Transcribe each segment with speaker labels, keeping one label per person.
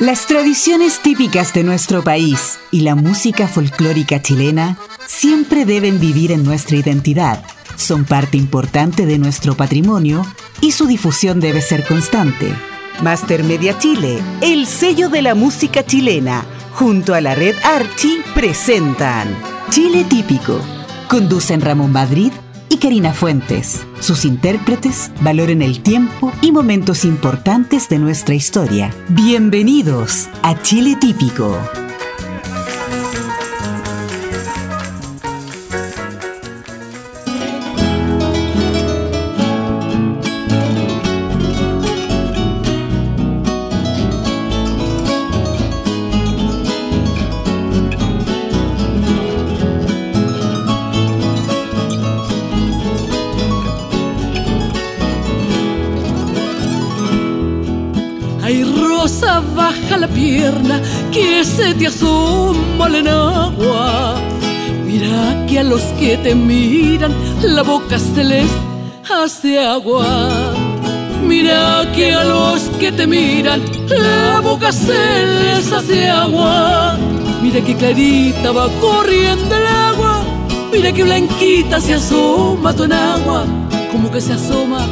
Speaker 1: Las tradiciones típicas de nuestro país y la música folclórica chilena siempre deben vivir en nuestra identidad. Son parte importante de nuestro patrimonio y su difusión debe ser constante. Master Media Chile, el sello de la música chilena, junto a la red Archie, presentan Chile Típico. Conducen Ramón Madrid y Karina Fuentes. Sus intérpretes valoren el tiempo y momentos importantes de nuestra historia. Bienvenidos a Chile Típico.
Speaker 2: Que se te asoma en agua. Mira que a los que te miran la boca se les hace agua. Mira que a los que te miran la boca se les hace agua. Mira que clarita va corriendo el agua. Mira que blanquita se asoma tu agua. Como que se asoma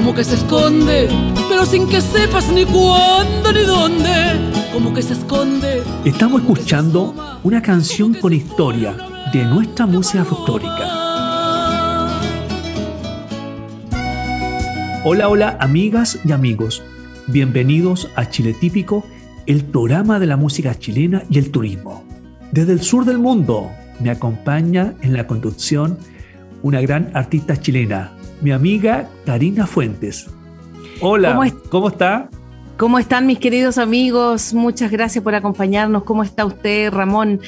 Speaker 2: como que se esconde, pero sin que sepas ni cuándo ni dónde, como que se esconde.
Speaker 3: Estamos escuchando una canción con historia de nuestra música folclórica. Hola, hola, amigas y amigos. Bienvenidos a Chile Típico, el programa de la música chilena y el turismo. Desde el sur del mundo me acompaña en la conducción una gran artista chilena, mi amiga Karina Fuentes. Hola, ¿cómo, está?
Speaker 4: ¿Cómo están mis queridos amigos? Muchas gracias por acompañarnos. ¿Cómo está usted, Ramón?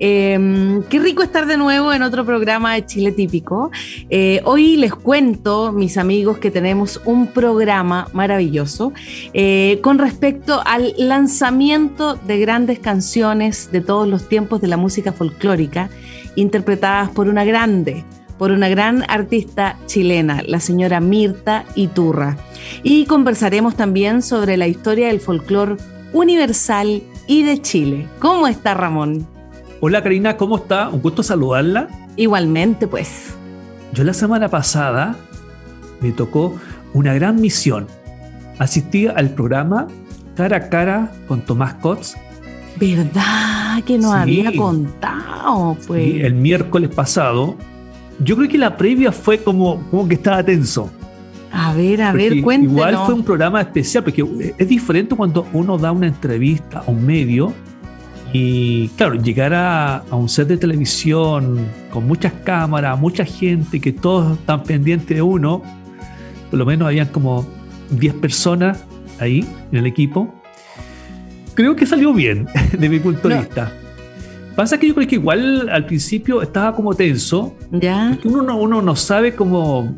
Speaker 4: Em, qué rico estar de nuevo en otro programa de Chile Típico. Eh, hoy les cuento, mis amigos, que tenemos un programa maravilloso eh, con respecto al lanzamiento de grandes canciones de todos los tiempos de la música folclórica, interpretadas por una grande, por una gran artista chilena, la señora Mirta Iturra. Y conversaremos también sobre la historia del folclore universal y de Chile. ¿Cómo está Ramón?
Speaker 3: Hola Karina, ¿cómo está? Un gusto saludarla.
Speaker 4: Igualmente, pues.
Speaker 3: Yo la semana pasada me tocó una gran misión. Asistí al programa Cara a Cara con Tomás Kotz.
Speaker 4: ¿Verdad que nos había contado? Pues.
Speaker 3: el miércoles pasado yo creo que la previa fue como, como que estaba tenso.
Speaker 4: A ver, a ver, cuéntanos.
Speaker 3: Igual fue un programa especial, porque es diferente cuando uno da una entrevista a un medio y, claro, llegar a, un set de televisión con muchas cámaras, mucha gente, que todos están pendientes de uno. Por lo menos habían como 10 personas ahí en el equipo. Creo que salió bien, de mi punto de vista. Pasa que yo creo que igual al principio estaba como tenso.
Speaker 4: Ya.
Speaker 3: Porque uno no, uno no sabe cómo,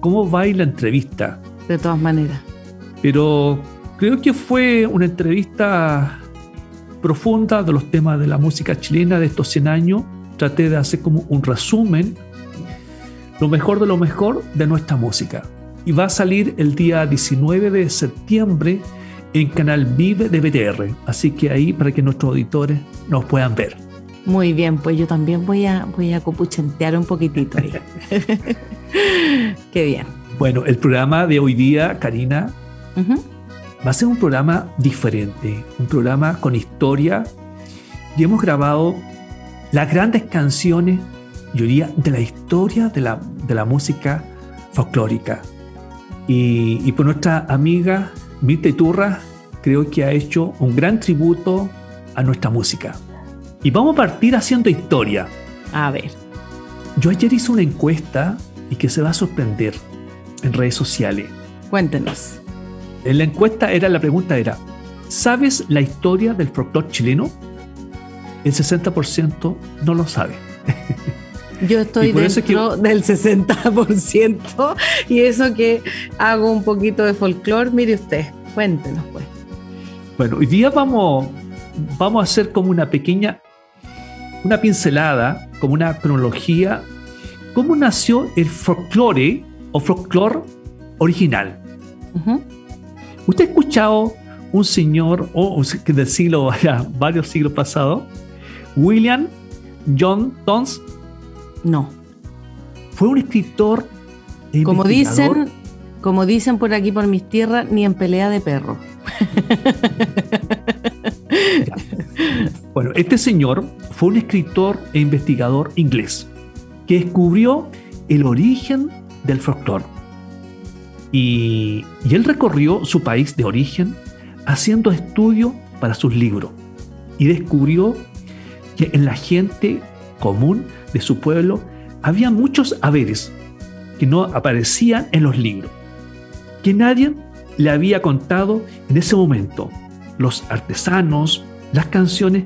Speaker 3: cómo va a ir la entrevista.
Speaker 4: De todas maneras.
Speaker 3: Pero creo que fue una entrevista profunda de los temas de la música chilena de estos 100 años. Traté de hacer como un resumen, lo mejor de lo mejor de nuestra música. Y va a salir el día 19 de septiembre en Canal Vive de BTR. Así que ahí para que nuestros auditores nos puedan ver.
Speaker 4: Muy bien, pues yo también voy a, voy a copuchentear un poquitito ahí. Qué bien.
Speaker 3: Bueno, el programa de hoy día, Karina, va a ser un programa diferente, un programa con historia. Y hemos grabado las grandes canciones, yo diría, de la historia de la, de la música folclórica. Y, y por nuestra amiga Mirta Iturra creo que ha hecho un gran tributo a nuestra música. Y vamos a partir haciendo historia.
Speaker 4: A ver.
Speaker 3: Yo ayer hice una encuesta y que se va a sorprender en redes sociales.
Speaker 4: Cuéntenos.
Speaker 3: En la encuesta era la pregunta era, ¿sabes la historia del folclore chileno? El 60% no lo sabe.
Speaker 4: Yo estoy dentro del 60% y eso que hago un poquito de folclore, mire usted, cuéntenos pues.
Speaker 3: Bueno, hoy día vamos, vamos a hacer como una pequeña una pincelada, como una cronología, cómo nació el folclore o folclore original. ¿Usted ha escuchado un señor, o del siglo, ya, varios siglos pasados, William John Tons.
Speaker 4: No.
Speaker 3: Fue un escritor.
Speaker 4: E como dicen, como dicen por aquí por mis tierras, ni en pelea de perro.
Speaker 3: Bueno, este señor fue un escritor e investigador inglés que descubrió el origen del folclore. Y, y él recorrió su país de origen haciendo estudio para sus libros y descubrió que en la gente común de su pueblo había muchos haberes que no aparecían en los libros, que nadie le había contado en ese momento. Los artesanos, las canciones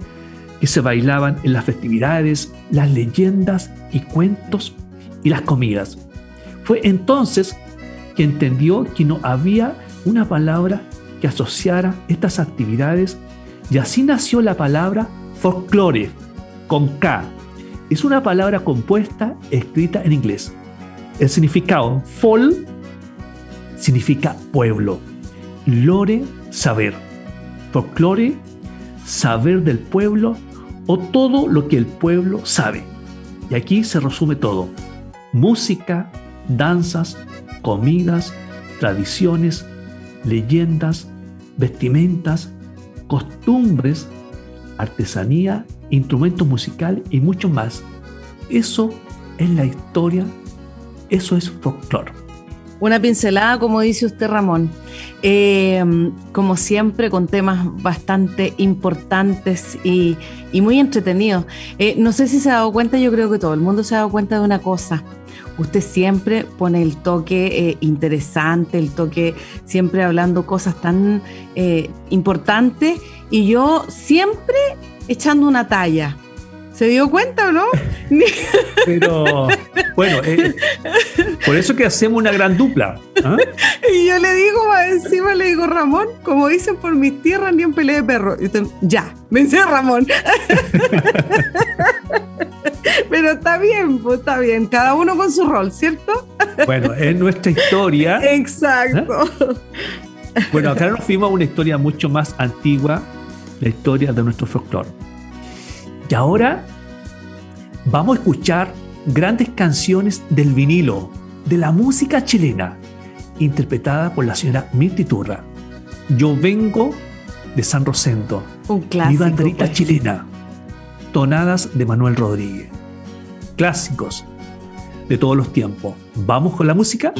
Speaker 3: que se bailaban en las festividades, las leyendas y cuentos y las comidas. Fue entonces que entendió que no había una palabra que asociara estas actividades y así nació la palabra folklore con K. Es una palabra compuesta escrita en inglés. El significado fol significa pueblo, lore saber, folklore saber del pueblo o todo lo que el pueblo sabe. Y aquí se resume todo. Música, danzas, comidas, tradiciones, leyendas, vestimentas, costumbres, artesanía, instrumentos musicales y mucho más. Eso es la historia, eso es folclore.
Speaker 4: Una pincelada, como dice usted, Ramón. Eh, como siempre, con temas bastante importantes y, muy entretenidos. Eh, no sé si se ha dado cuenta, yo creo que todo el mundo se ha dado cuenta de una cosa. Usted siempre pone el toque eh, interesante, el toque siempre hablando cosas tan importantes y yo siempre echando una talla. ¿Se dio cuenta o no?
Speaker 3: Pero bueno, eh, por eso que hacemos una gran dupla. ¿ah?
Speaker 4: Y yo le digo, encima le digo, Ramón, como dicen por mis tierras, ni en pelea de perro. Y ya, vence Ramón. Pero está bien, pues está bien. Cada uno con su rol, ¿cierto?
Speaker 3: Bueno, es nuestra historia.
Speaker 4: Exacto.
Speaker 3: ¿Ah? Bueno, acá nos fuimos a una historia mucho más antigua, la historia de nuestro folclore. Y ahora vamos a escuchar grandes canciones del vinilo, de la música chilena, interpretada por la señora Mirti Turra. Yo vengo de San Rosendo.
Speaker 4: Un clásico.
Speaker 3: Mi banderita pues. chilena. Tonadas de Manuel Rodríguez. Clásicos de todos los tiempos. ¿Vamos con la música?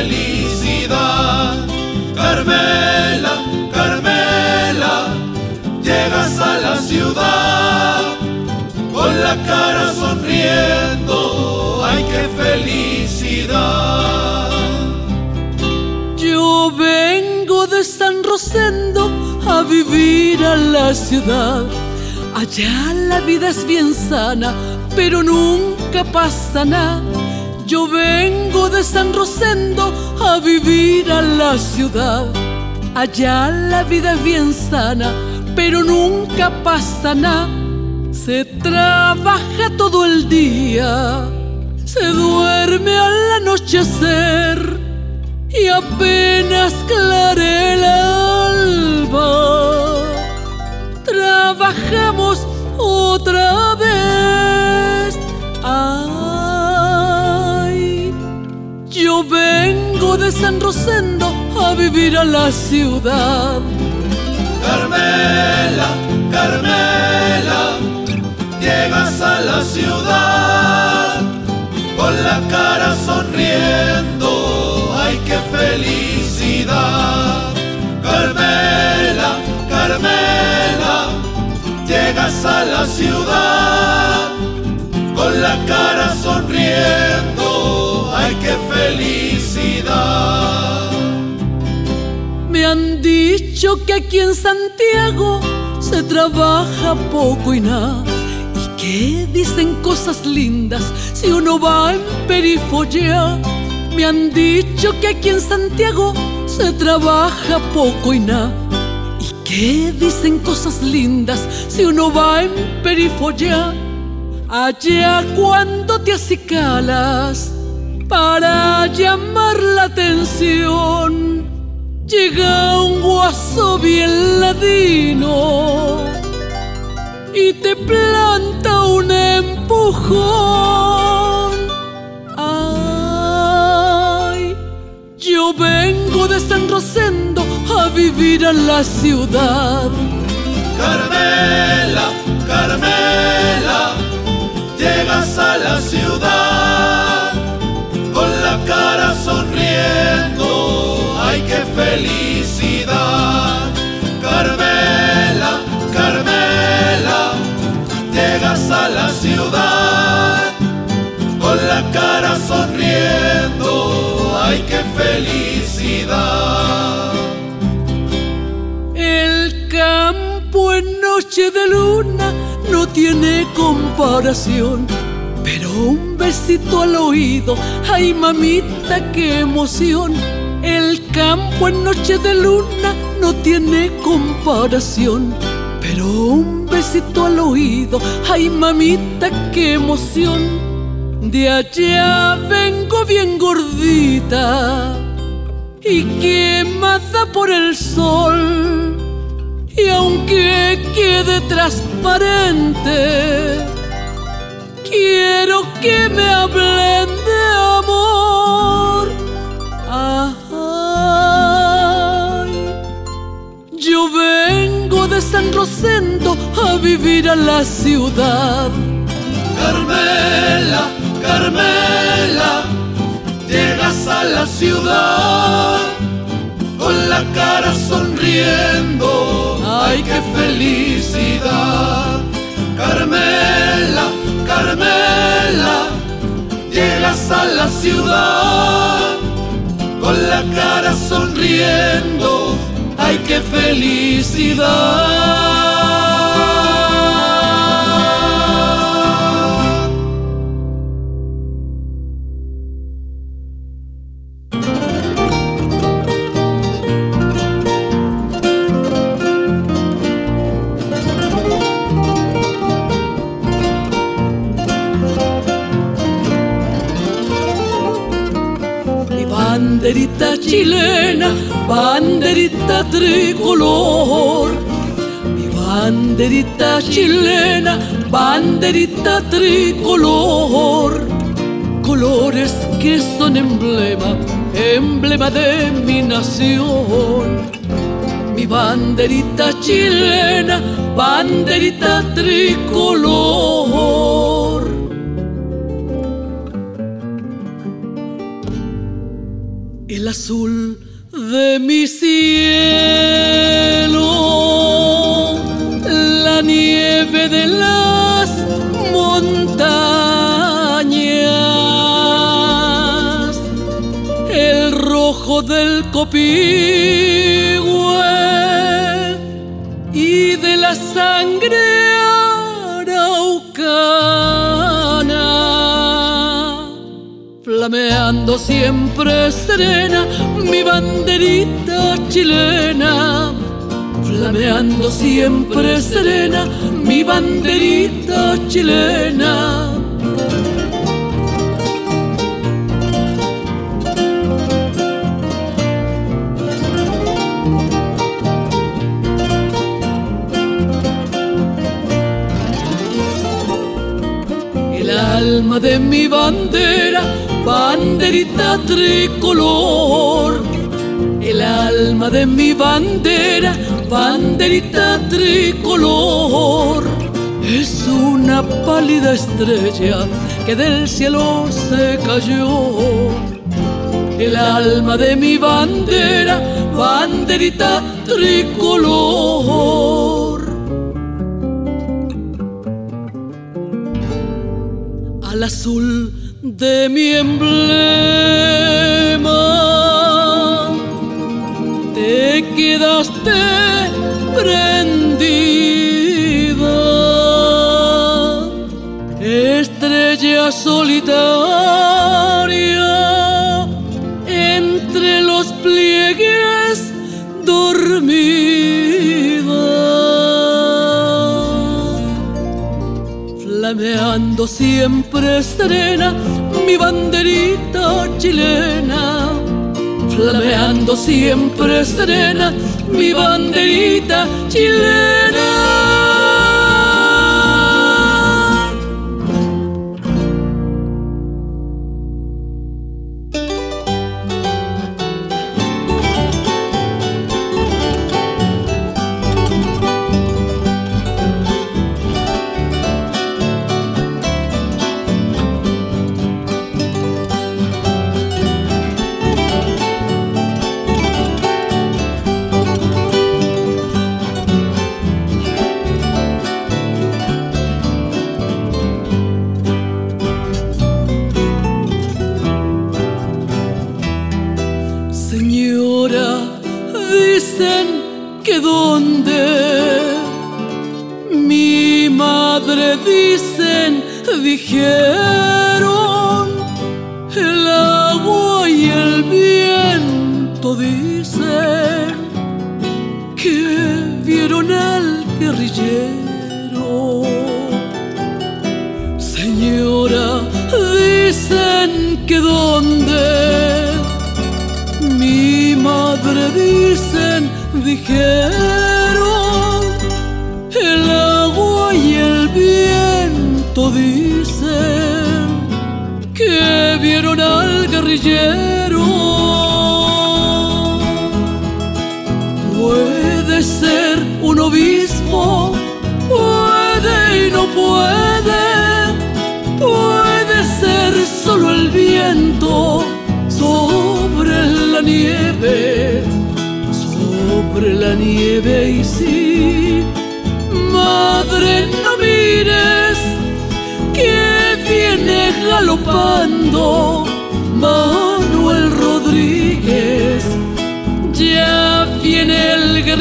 Speaker 5: Felicidad. Carmela, Carmela, llegas a la ciudad, con la cara sonriendo, ay qué felicidad.
Speaker 2: Yo vengo de San Rosendo a vivir a la ciudad Allá la vida es bien sana, pero nunca pasa nada. Yo vengo de San Rosendo a vivir a la ciudad. Allá la vida es bien sana, pero nunca pasa nada. Se trabaja todo el día, se duerme al anochecer y apenas clare el alba trabajamos otra vez. Vengo de San Rosendo a vivir a la ciudad.
Speaker 5: Carmela, Carmela, llegas a la ciudad con la cara sonriendo. Ay, qué felicidad. Carmela, Carmela, llegas a la ciudad con la cara sonriendo, qué felicidad.
Speaker 2: Me han dicho que aquí en Santiago se trabaja poco y nada. ¿Y qué dicen cosas lindas si uno va en perifollea? Me han dicho que aquí en Santiago se trabaja poco y nada. ¿Y qué dicen cosas lindas si uno va en perifollea? Allá cuando te acicalas para llamar la atención, llega un guaso bien ladino y te planta un empujón. Ay, yo vengo de San Rosendo a vivir a la ciudad.
Speaker 5: Carmela, Carmela llegas a la ciudad felicidad! Carmela, Carmela, llegas a la ciudad con la cara sonriendo. ¡Ay, qué felicidad!
Speaker 2: El campo en noche de luna no tiene comparación. Pero un besito al oído, ay mamita, qué emoción. El campo en noche de luna no tiene comparación. Pero un besito al oído, ay mamita, qué emoción. De allá vengo bien gordita y quemada por el sol. Y aunque quede transparente, quiero que me hablen yo vengo de San Rosendo a vivir a la ciudad.
Speaker 5: Carmela, Carmela, llegas a la ciudad con la cara sonriendo. ¡Ay, qué felicidad! Carmela, Carmela, llegas a la ciudad con la cara sonriendo. ¡Ay, qué felicidad!
Speaker 2: Banderita chilena, banderita tricolor. Mi banderita chilena, banderita tricolor. Colores que son emblema, emblema de mi nación. Mi banderita chilena, banderita tricolor. El azul de mi cielo, la nieve de las montañas, el rojo del copihue y de la sangre flameando siempre serena mi banderita chilena, flameando siempre serena mi banderita chilena. Alma de mi bandera, banderita tricolor. El alma de mi bandera, banderita tricolor. Es una pálida estrella que del cielo se cayó. El alma de mi bandera, banderita tricolor. al azul de mi emblema. Te quedaste prendida, estrella solitaria entre los pliegues dormida, flameando siempre serena mi banderita chilena. Flameando siempre serena mi banderita chilena.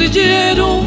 Speaker 2: pidieron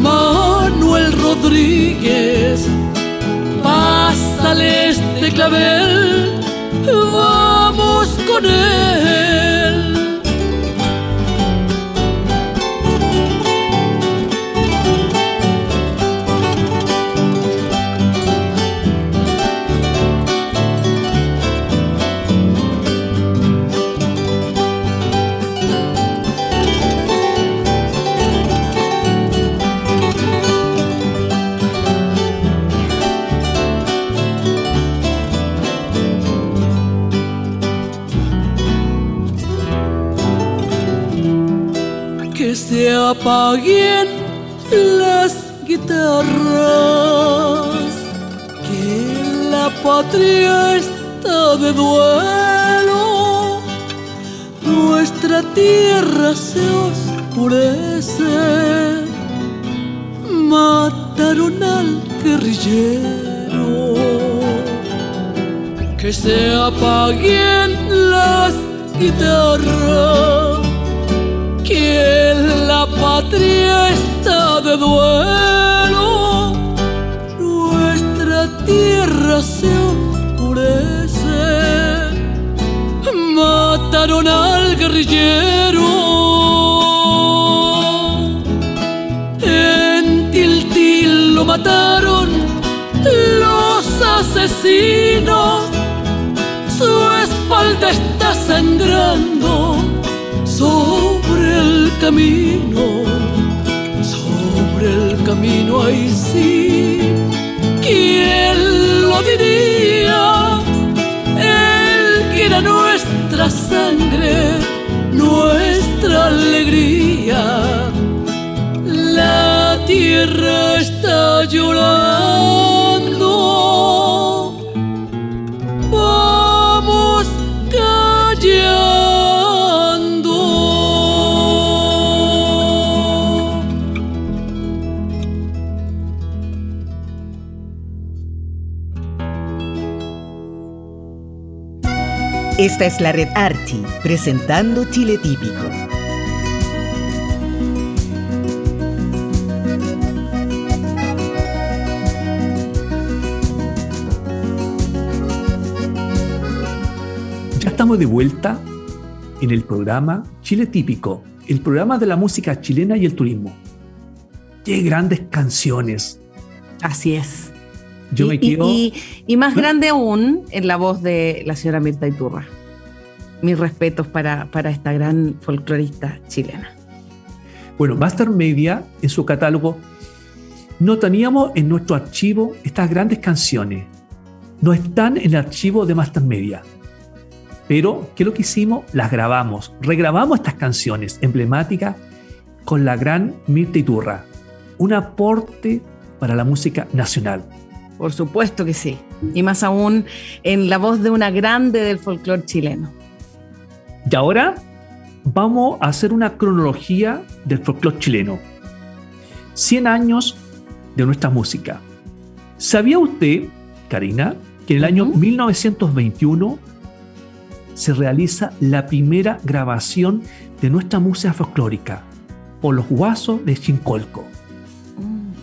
Speaker 2: Manuel Rodríguez. Pásale este clavel, vamos con él. Apaguen las guitarras, que la patria está de duelo, nuestra tierra se oscurece, mataron al guerrillero, que se apaguen las guitarras, que patria está de duelo, nuestra tierra se oscurece, mataron al guerrillero. En Tiltil lo mataron los asesinos, su espalda está sangrando sobre el camino, camino, ahí sí, ¿quién lo diría? Él que era nuestra sangre, nuestra alegría,
Speaker 1: Esta es la red Archi, presentando Chile Típico.
Speaker 3: Ya estamos de vuelta en el programa Chile Típico, el programa de la música chilena y el turismo. ¡Qué grandes canciones!
Speaker 4: Así es.
Speaker 3: Yo
Speaker 4: y,
Speaker 3: me
Speaker 4: y- y- y más
Speaker 3: ¿Eh?
Speaker 4: grande aún en la voz de la señora Mirta Iturra. Mis respetos para, para esta gran folclorista chilena.
Speaker 3: Bueno, Master Media, en su catálogo, no teníamos en nuestro archivo estas grandes canciones. No están en el archivo de Master Media. Pero, ¿qué es lo que hicimos? Las grabamos. Regrabamos estas canciones emblemáticas con la gran Mirta Iturra. Un aporte para la música nacional.
Speaker 4: Por supuesto que sí. Y más aún en la voz de una grande del folclore chileno.
Speaker 3: Y ahora vamos a hacer una cronología del folclore chileno. 100 años de nuestra música. ¿Sabía usted, Karina, que en el año
Speaker 4: Ujú.
Speaker 3: 1921 se realiza la primera grabación de nuestra música folclórica por los guasos de Chincolco?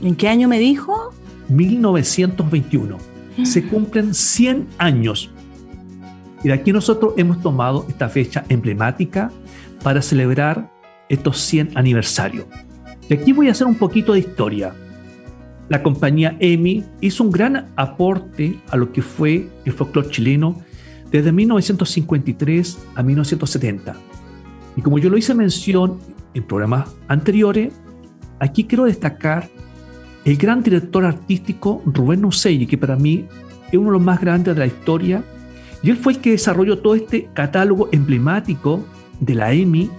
Speaker 4: ¿En qué año me dijo?
Speaker 3: 1921. Se cumplen 100 años. Y de aquí nosotros hemos tomado esta fecha emblemática para celebrar estos 100 aniversarios. Y aquí voy a hacer un poquito de historia. La compañía EMI hizo un gran aporte a lo que fue el folclore chileno desde 1953 a 1970. Y como yo lo hice mención en programas anteriores, aquí quiero destacar el gran director artístico Rubén Nucelli, que para mí es uno de los más grandes de la historia, y él fue el que desarrolló todo este catálogo emblemático de la EMI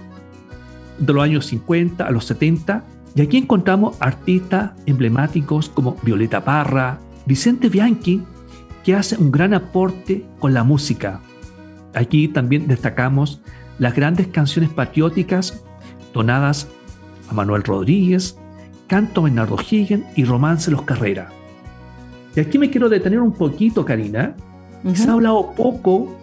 Speaker 3: de los años 50 a los 70, y aquí encontramos artistas emblemáticos como Violeta Parra, Vicente Bianchi, que hace un gran aporte con la música. Aquí también destacamos las grandes canciones patrióticas donadas a Manuel Rodríguez, Canto Bernardo Higgins y Romance Los Carrera. Y aquí me quiero detener un poquito, Karina. Se ha hablado poco,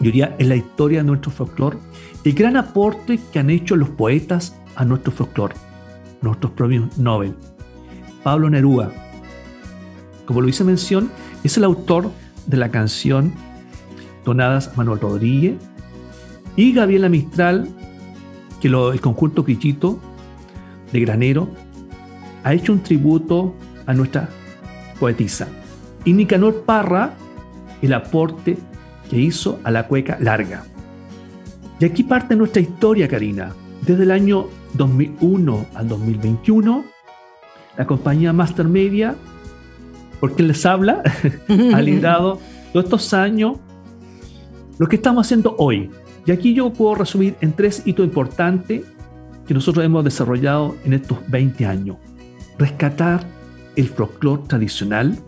Speaker 3: yo diría, en la historia de nuestro folclore, el gran aporte que han hecho los poetas a nuestro folclore, nuestros premios Nobel. Pablo Neruda, como lo hice mención, es el autor de la canción donadas a Manuel Rodríguez y Gabriela Mistral, que lo- el conjunto Crichito de Granero ha hecho un tributo a nuestra poetisa. Y Nicanor Parra, el aporte que hizo a la cueca larga. Y aquí parte nuestra historia, Karina. Desde el año 2001 al 2021, la compañía Master Media, porque les habla, ha liderado todos estos años lo que estamos haciendo hoy. Y aquí yo puedo resumir en tres hitos importantes que nosotros hemos desarrollado en estos 20 años. Rescatar el folclore tradicional,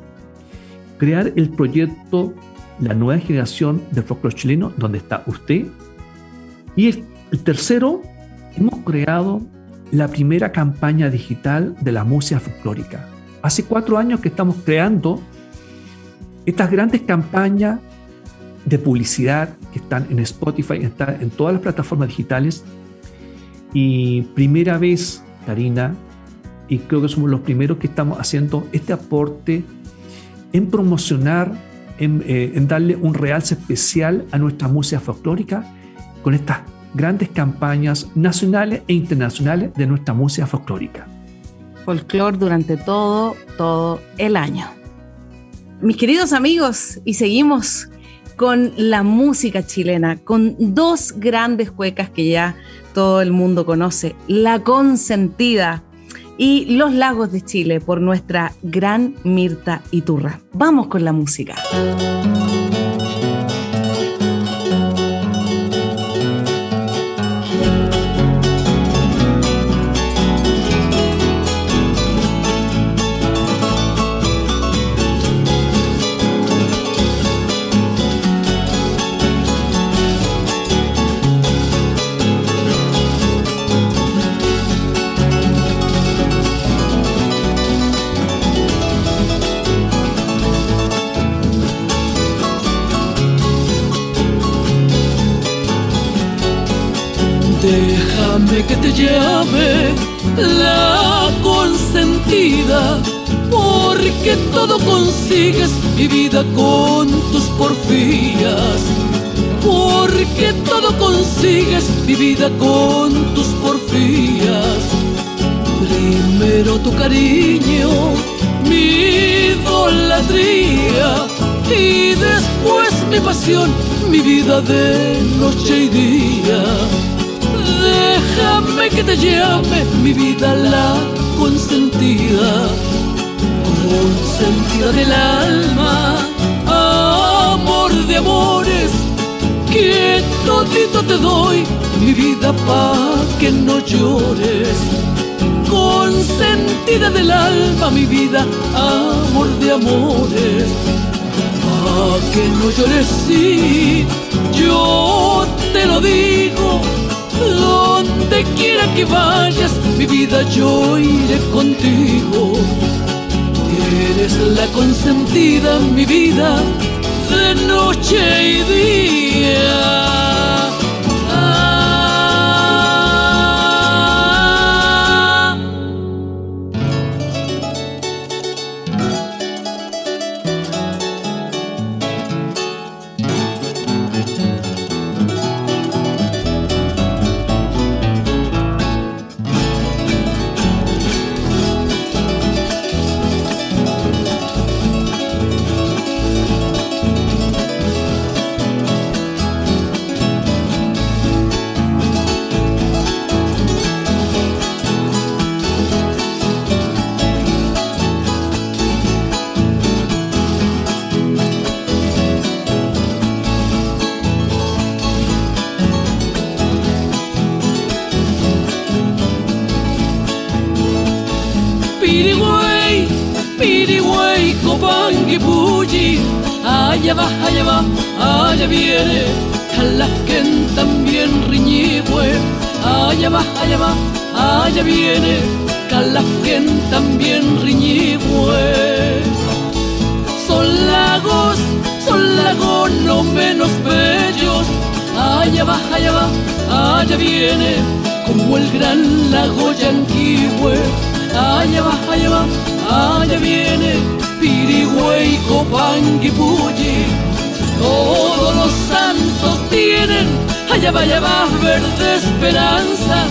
Speaker 3: crear el proyecto la nueva generación del folclore chileno, donde está usted. Y el, tercero, hemos creado la primera campaña digital de la música folclórica. Hace cuatro años que estamos creando estas grandes campañas de publicidad que están en Spotify, están en todas las plataformas digitales. Y primera vez, Karina, y creo que somos los primeros que estamos haciendo este aporte en promocionar, en, eh, en darle un realce especial a nuestra música folclórica con estas grandes campañas nacionales e internacionales de nuestra música folclórica.
Speaker 4: Folclor durante todo, todo el año. Mis queridos amigos, y seguimos con la música chilena, con dos grandes cuecas que ya todo el mundo conoce, La Consentida y Los Lagos de Chile por nuestra gran Mirta Iturra. Vamos con la música.
Speaker 2: Que te llame la consentida, porque todo consigues mi vida con tus porfías. Porque todo consigues mi vida con tus porfías. Primero tu cariño, mi idolatría, y después mi pasión, mi vida de noche y día Que te llame mi vida la consentida, consentida del alma, amor de amores, que todito te doy, mi vida pa' que no llores. Consentida del alma, mi vida, amor de amores, pa' que no llores, sí, yo te lo digo donde quiera que vayas, mi vida yo iré contigo. Eres la consentida, mi vida, de noche y día. Allá allá viene, Calasquen también riñigüe, allá va, allá va, allá viene, Calasquen también riñigüe. Son lagos, son lagos no menos bellos, allá va, allá va, allá viene, como el gran lago Yanquihue, allá va, allá va, allá viene Pirigüey, Copangui, Puyi, todos los santos tienen, allá va, allá va, verde esperanza,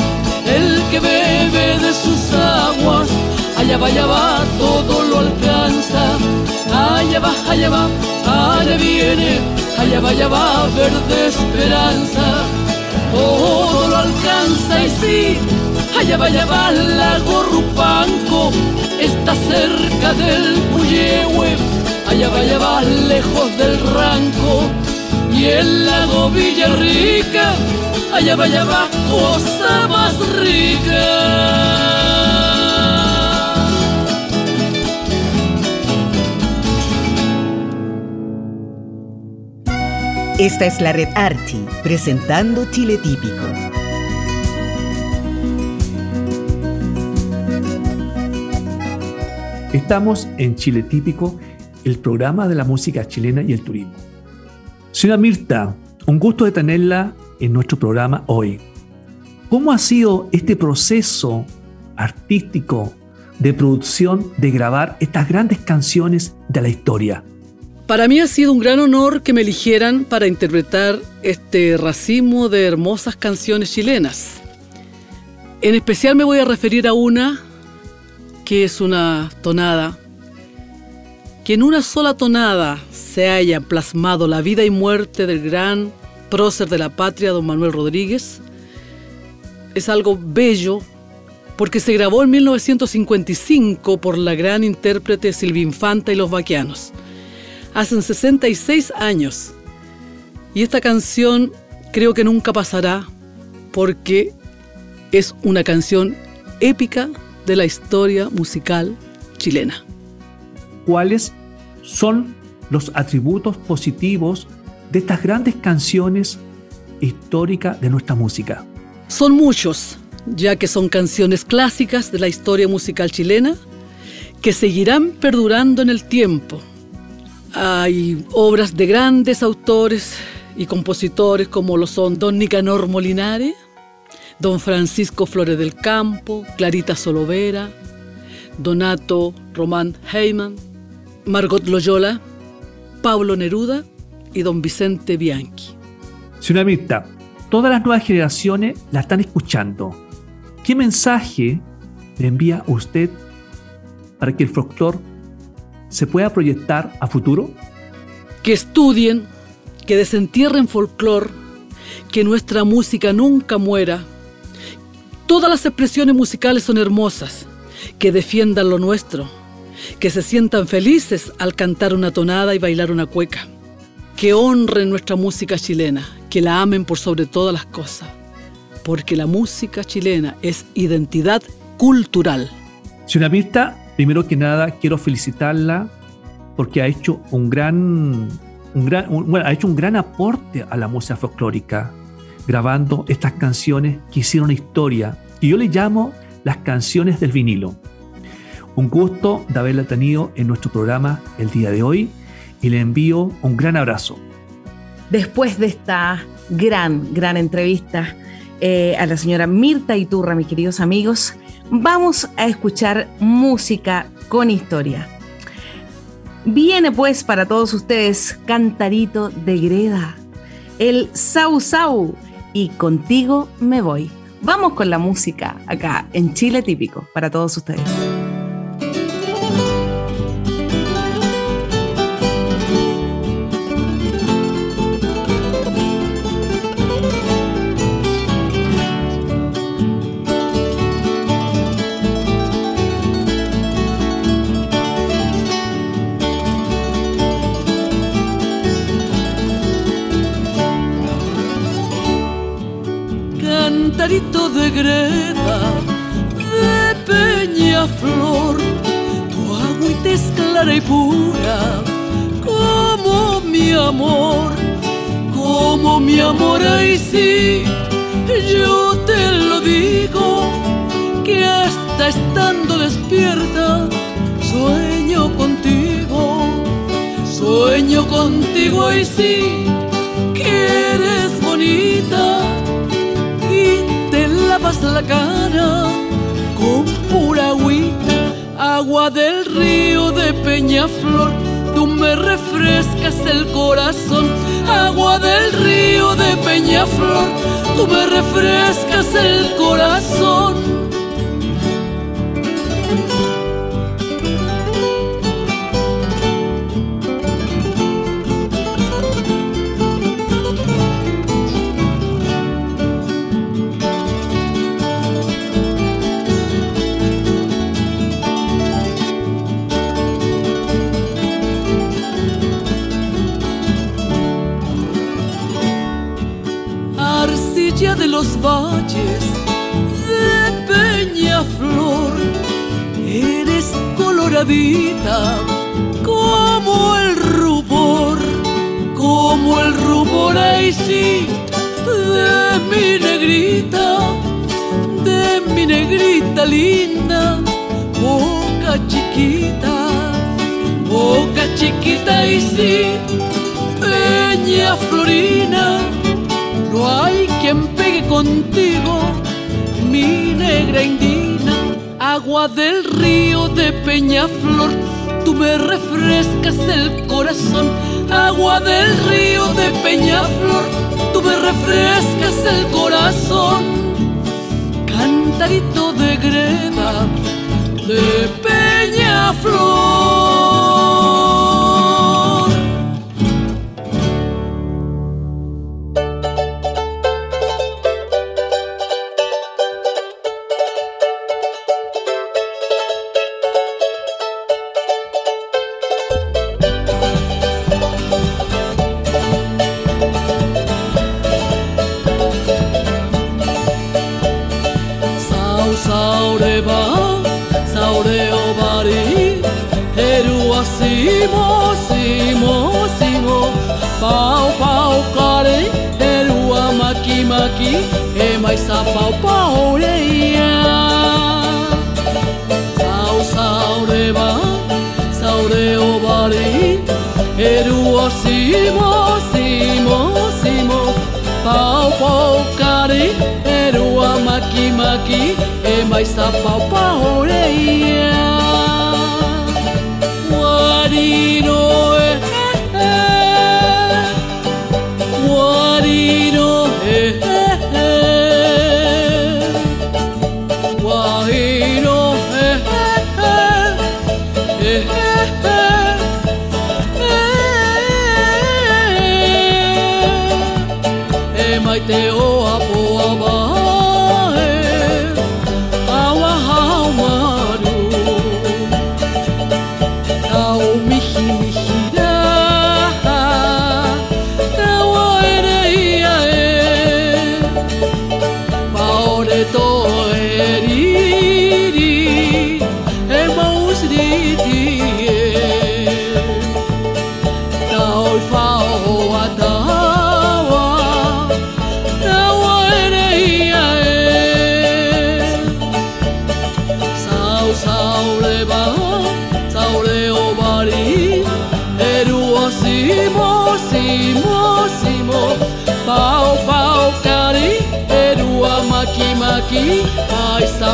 Speaker 2: el que bebe de sus aguas, allá va, allá va, todo lo alcanza, allá va, allá va, allá viene, allá va, allá va, verde esperanza, todo lo alcanza y sí, allá va, allá va, lago Rupanco, está cerca del Puyehue, allá va, allá va, lejos del Ranco, y el lago Villarrica, allá va, allá va, cosa más rica.
Speaker 1: Esta es la red Archi, presentando Chile Típico.
Speaker 3: Estamos en Chile Típico, el programa de la música chilena y el turismo. Señora Mirta, un gusto de tenerla en nuestro programa hoy. ¿Cómo ha sido este proceso artístico de producción de grabar estas grandes canciones de la historia?
Speaker 2: Para mí ha sido un gran honor que me eligieran para interpretar este racimo de hermosas canciones chilenas. En especial me voy a referir a una que es una tonada, que en una sola tonada se haya plasmado la vida y muerte del gran prócer de la patria, don Manuel Rodríguez, es algo bello porque se grabó en 1955 por la gran intérprete Silvia Infanta y los Vaquianos. Hacen 66 años. Y esta canción creo que nunca pasará porque es una canción épica de la historia musical chilena.
Speaker 3: ¿Cuáles son los atributos positivos de estas grandes canciones históricas de nuestra música?
Speaker 2: Son muchos, ya que son canciones clásicas de la historia musical chilena que seguirán perdurando en el tiempo. Hay obras de grandes autores y compositores como lo son Don Nicanor Molinare, Don Francisco Flores del Campo, Clarita Solovera, Donato Román Heyman, Margot Loyola, Pablo Neruda y Don Vicente Bianchi.
Speaker 3: Mirta, todas las nuevas generaciones la están escuchando. ¿Qué mensaje le envía usted para que el folclore se pueda proyectar a futuro?
Speaker 2: Que estudien, que desentierren folclore, que nuestra música nunca muera. Todas las expresiones musicales son hermosas, que defiendan lo nuestro, que se sientan felices al cantar una tonada y bailar una cueca, que honren nuestra música chilena, que la amen por sobre todas las cosas, porque la música chilena es identidad cultural.
Speaker 3: Señora Mirta, primero que nada quiero felicitarla porque ha hecho un gran, un gran bueno, ha hecho un gran aporte a la música folclórica, grabando estas canciones que hicieron historia, y yo le llamo las canciones del vinilo. Un gusto de haberla tenido en nuestro programa el día de hoy y le envío un gran abrazo
Speaker 4: después de esta gran, gran entrevista eh, a la señora Mirta Iturra, mis queridos amigos, vamos a escuchar música con historia. Viene pues para todos ustedes Cantarito de Greda, el Sau Sau y contigo me voy. Vamos con la música acá en Chile Típico para todos ustedes.
Speaker 2: Ay sí, yo te lo digo, que hasta estando despierta, sueño contigo, sueño contigo, ay sí, que eres bonita lavas la cara con pura agüita, agua del río de Peñaflor. Tú me refrescas el corazón, agua del río de Peñaflor. Tú me refrescas el corazón. De los valles de Peñaflor. Eres coloradita como el rubor, como el rumor sí de mi negrita, de mi negrita linda, boca chiquita, boca chiquita y sí, peña florina, no hay quien pegue contigo, mi negra indina, agua del río de Peñaflor, tú me refrescas el corazón, agua del río de Peñaflor tú me refrescas el corazón, cantarito de greda de Peñaflor. o bari Eru o simo, simo, simo Pau, pau, kari Eru a maqui maqui, E mais a pau, pau, reia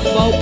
Speaker 2: love,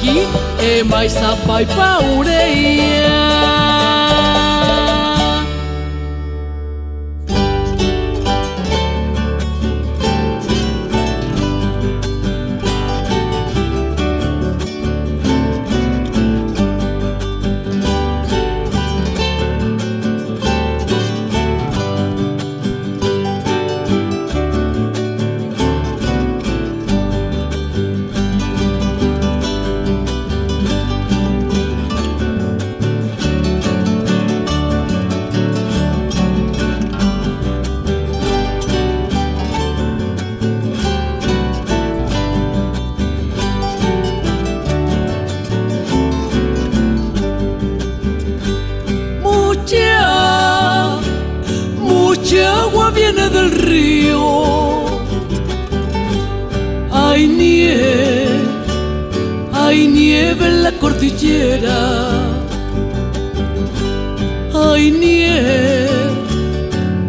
Speaker 2: ki e mais sapai pau rei río. Hay nieve, hay nieve en la cordillera. Hay nieve,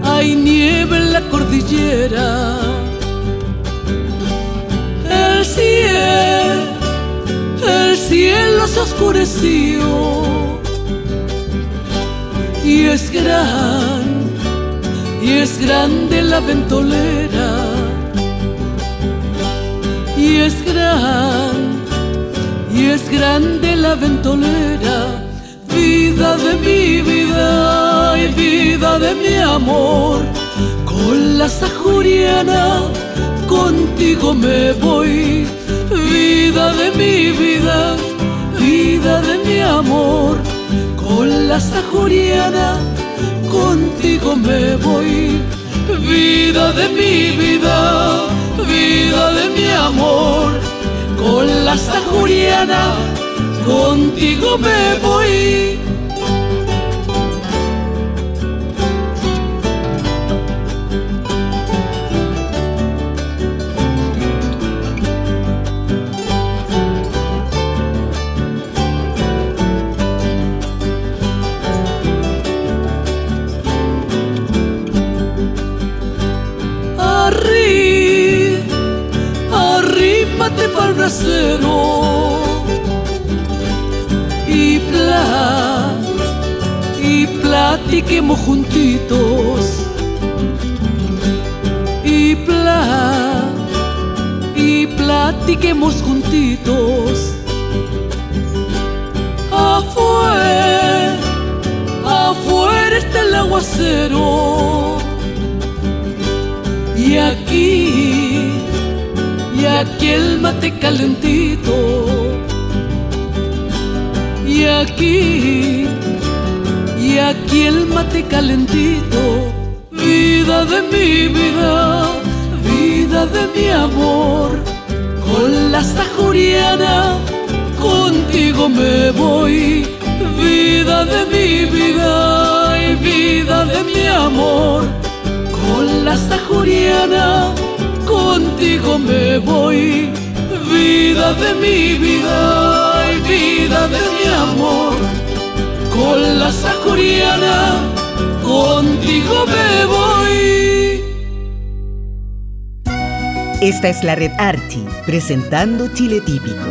Speaker 2: hay nieve en la cordillera. El cielo, el cielo se oscureció y es gran y es grande la ventolera y es gran, y es grande la ventolera, vida de mi vida y vida de mi amor, con la sajuriana contigo me voy, vida de mi vida, vida de mi amor, con la sajuriana contigo me voy, vida de mi vida vida de mi amor, con la sajuriana contigo me voy. Y pla y platiquemos juntitos. Y pla y platiquemos juntitos. Afuera afuera está el aguacero. Y aquí aquí el mate calentito. Y aquí, y aquí el mate calentito. Vida de mi vida, vida de mi amor. Con la sajuriana, contigo me voy. Vida de mi vida y vida de mi amor. Con la sajuriana contigo me voy, vida de mi vida y vida de mi amor. Con la sajuriana, contigo me voy.
Speaker 1: Esta es la red Archi, presentando Chile Típico.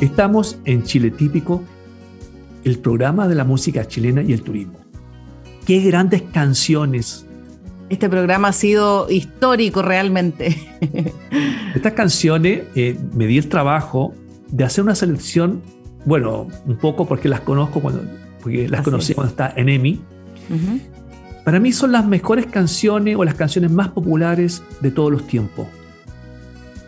Speaker 3: Estamos en Chile Típico, el programa de la música chilena y el turismo. Qué grandes canciones.
Speaker 4: Este programa ha sido histórico realmente.
Speaker 3: Estas canciones eh, me di el trabajo de hacer una selección, bueno, un poco porque las conozco cuando, porque las conocí cuando está en EMI. Para mí son las mejores canciones o las canciones más populares de todos los tiempos.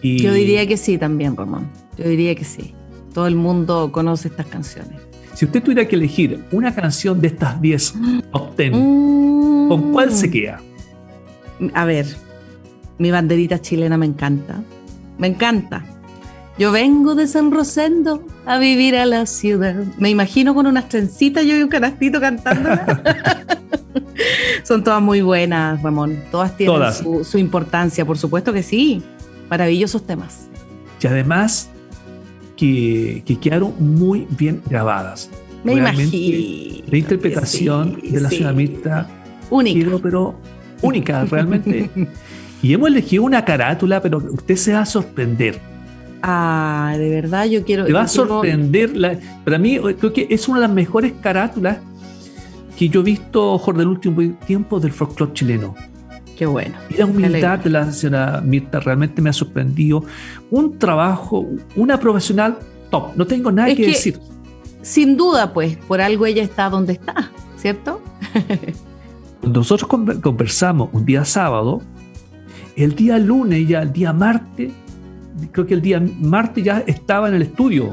Speaker 4: Y Yo diría que sí también, Ramón. Yo diría que sí. Todo el mundo conoce estas canciones.
Speaker 3: Si usted tuviera que elegir una canción de estas 10 top 10, ¿con cuál se queda?
Speaker 4: A ver, mi banderita chilena me encanta. Me encanta. Yo vengo de San Rosendo a vivir a la ciudad. Me imagino con unas trencitas yo y un canastito cantando. Son todas muy buenas, Ramón. Todas tienen Su, su importancia, por supuesto que sí. Maravillosos temas.
Speaker 3: Y además que, quedaron muy bien grabadas.
Speaker 4: Me imagino.
Speaker 3: La interpretación de la Mirta. Única. pero única, realmente. y hemos elegido una carátula, pero usted se va a sorprender.
Speaker 4: Ah, de verdad, yo quiero.
Speaker 3: Te va a sorprender. para mí, creo que es una de las mejores carátulas que yo he visto, Jorge, del último tiempo del folclore chileno.
Speaker 4: Qué bueno.
Speaker 3: Y la humildad de la señora Mirta realmente me ha sorprendido. Un trabajo, una profesional top. No tengo nada que, decir.
Speaker 4: Sin duda, pues, por algo ella está donde está, ¿cierto?
Speaker 3: Nosotros conversamos un día sábado, el día lunes, ya el día martes, creo que el día martes ya estaba en el estudio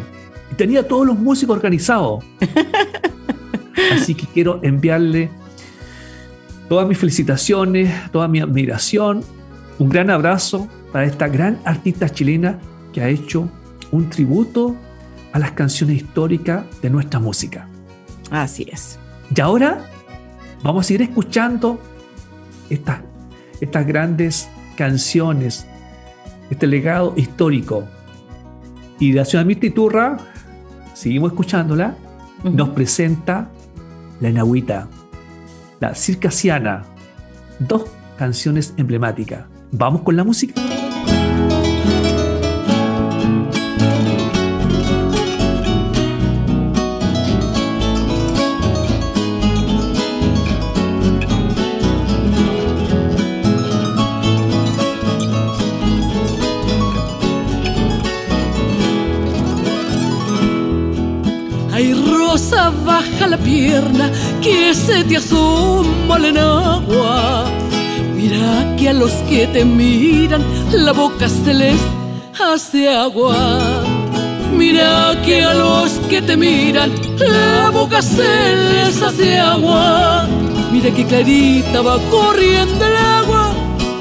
Speaker 3: y tenía todos los músicos organizados. Así que quiero enviarle Todas mis felicitaciones, toda mi admiración, un gran abrazo para esta gran artista chilena que ha hecho un tributo a las canciones históricas de nuestra música.
Speaker 4: Así es.
Speaker 3: Y ahora vamos a seguir escuchando estas, estas grandes canciones, este legado histórico. Y la ciudad Turra, seguimos escuchándola, nos presenta la Nahuita, la circasiana, dos canciones emblemáticas. Vamos con la música.
Speaker 2: baja la pierna se te asoma en agua. Mira que a los que te miran la boca se les hace agua. Mira que a los que te miran la boca se les hace agua. Mira que clarita va corriendo el agua.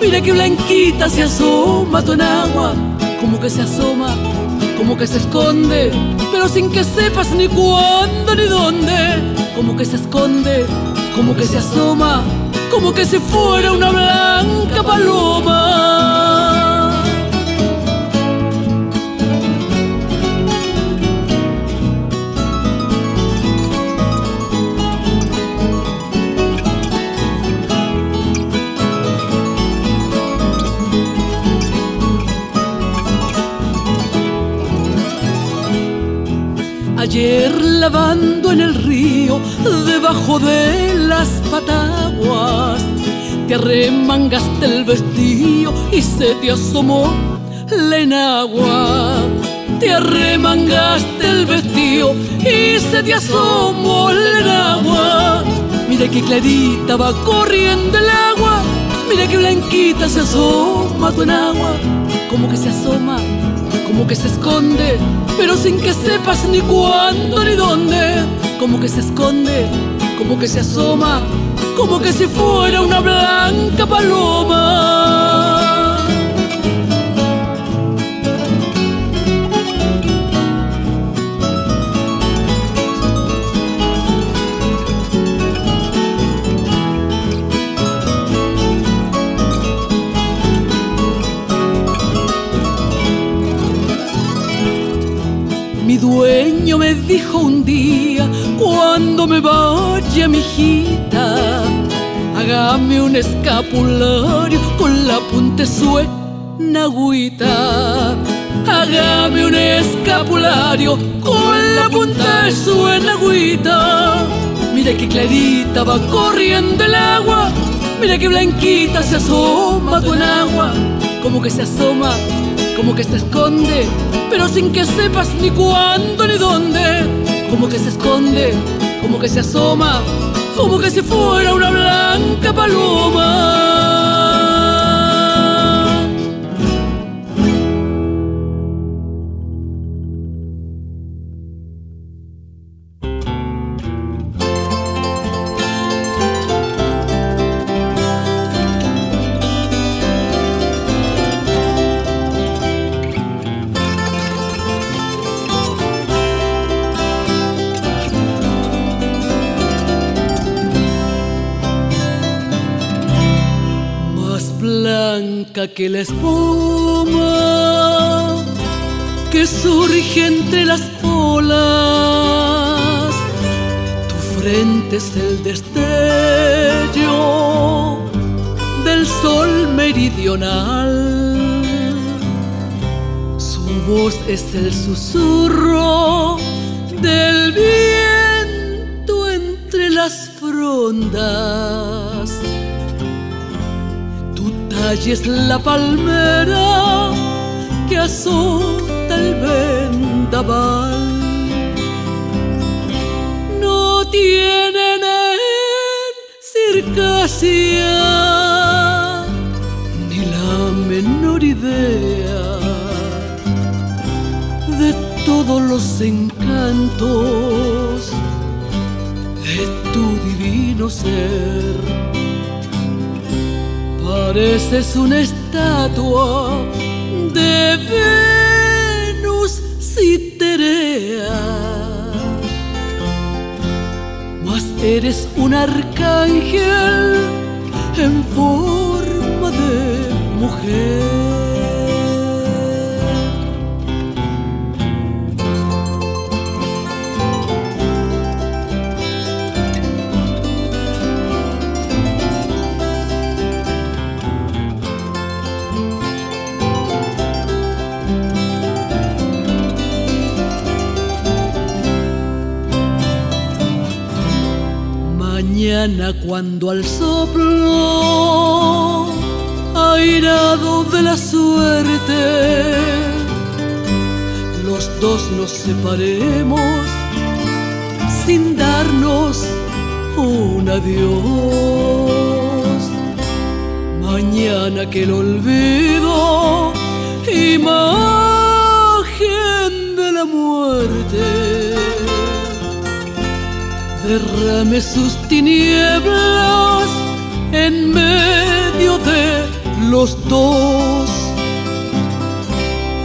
Speaker 2: Mira que blanquita se asoma tu en agua. Como que se asoma como que se esconde, pero sin que sepas ni cuándo ni dónde, como que se esconde, como que se asoma, como que si fuera una blanca paloma. Ayer lavando en el río, debajo de las pataguas, te arremangaste el vestido y se te asomó la enagua. Te arremangaste el vestido y se te asomó la enagua. Mira que clarita va corriendo el agua, mira que blanquita se asoma tu enagua, como que se asoma como que se esconde, pero sin que sepas ni cuándo ni dónde, como que se esconde, como que se asoma, como que si fuera una blanca paloma. Dueño me dijo un día, cuando me vaya mi hijita, hágame un escapulario con la punta suena agüita. Hágame un escapulario con la punta suena agüita. Mira que clarita va corriendo el agua, mira que blanquita se asoma con agua, como que se asoma, como que se esconde pero sin que sepas ni cuándo ni dónde. Como que se esconde, como que se asoma, como que si fuera una blanca paloma. Que la espuma que surge entre las olas. Tu frente es el destello del sol meridional. Su voz es el susurro del viento entre las frondas es la palmera que azota el vendaval. No tienen en circasia ni la menor idea de todos los encantos de tu divino ser Pareces una estatua de Venus Citerea, mas eres un arcángel en forma de mujer. Cuando al soplo airado de la suerte los dos nos separemos sin darnos un adiós. Mañana que el olvido, imagen de la muerte derrame sus tinieblas en medio de los dos.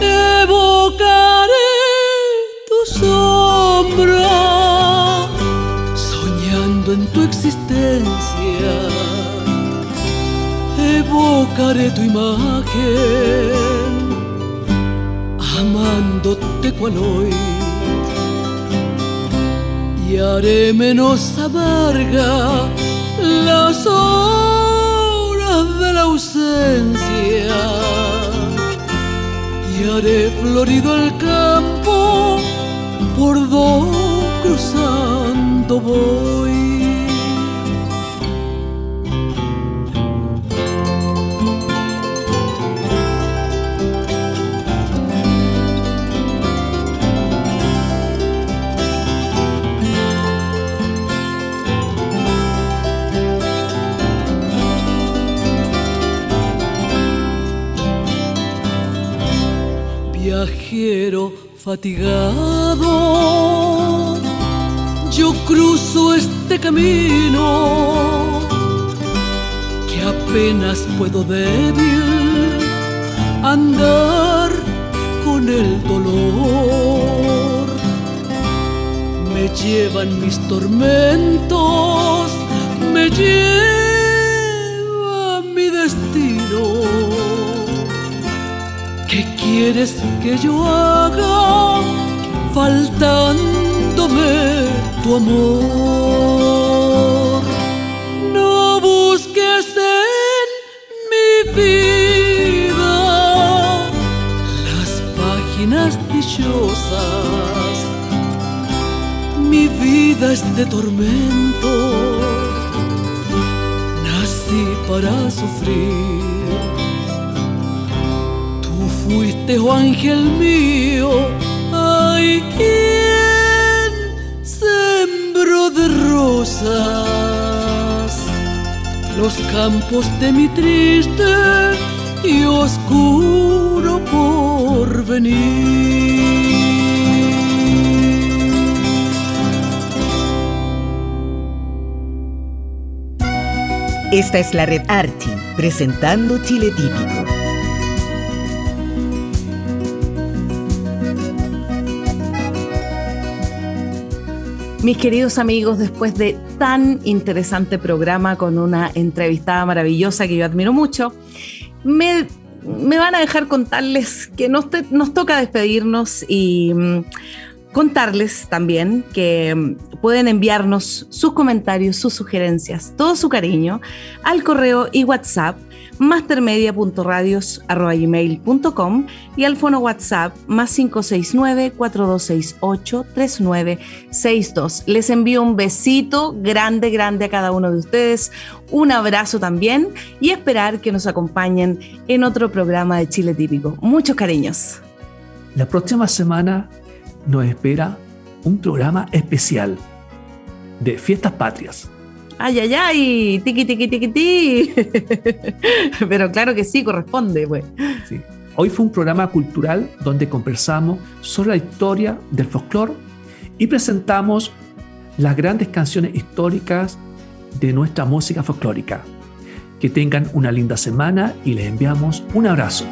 Speaker 2: Evocaré tu sombra, soñando en tu existencia. Evocaré tu imagen, amándote cual hoy y haré menos amarga las horas de la ausencia y haré florido el campo por do cruzando voy. Fatigado, yo cruzo este camino que apenas puedo débil andar con el dolor. Me llevan mis tormentos, me lleva mi destino ¿Qué quieres que yo haga faltándome tu amor? No busques en mi vida las páginas dichosas. Mi vida es de tormento. Nací para sufrir fuiste, oh ángel mío, ay, quien sembró de rosas los campos de mi triste y oscuro porvenir.
Speaker 1: Esta es la red Archi, presentando Chile Típico.
Speaker 4: Mis queridos amigos, después de tan interesante programa con una entrevistada maravillosa que yo admiro mucho, me, van a dejar contarles que nos, nos toca despedirnos y mm, contarles también que mm, pueden enviarnos sus comentarios, sus sugerencias, todo su cariño al correo y WhatsApp mastermedia.radios.com y al fono WhatsApp más 569-4268-3962. Les envío un besito grande, grande a cada uno de ustedes, un abrazo también y esperar que nos acompañen en otro programa de Chile Típico. Muchos cariños.
Speaker 3: La próxima semana nos espera un programa especial de fiestas patrias.
Speaker 4: Ay, ay, ay, tiki, tiki, tiki, tiki. Pero claro que sí, corresponde, pues.
Speaker 3: Hoy fue un programa cultural donde conversamos sobre la historia del folclore y presentamos las grandes canciones históricas de nuestra música folclórica. Que tengan una linda semana y les enviamos un abrazo.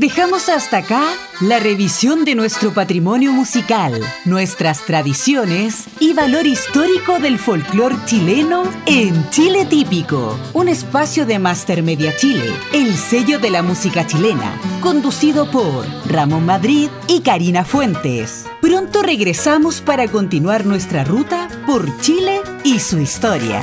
Speaker 1: Dejamos hasta acá la revisión de nuestro patrimonio musical, nuestras tradiciones y valor histórico del folclore chileno en Chile Típico, un espacio de Master Media Chile, el sello de la música chilena, conducido por Ramón Madrid y Karina Fuentes. Pronto regresamos para continuar nuestra ruta por Chile y su historia.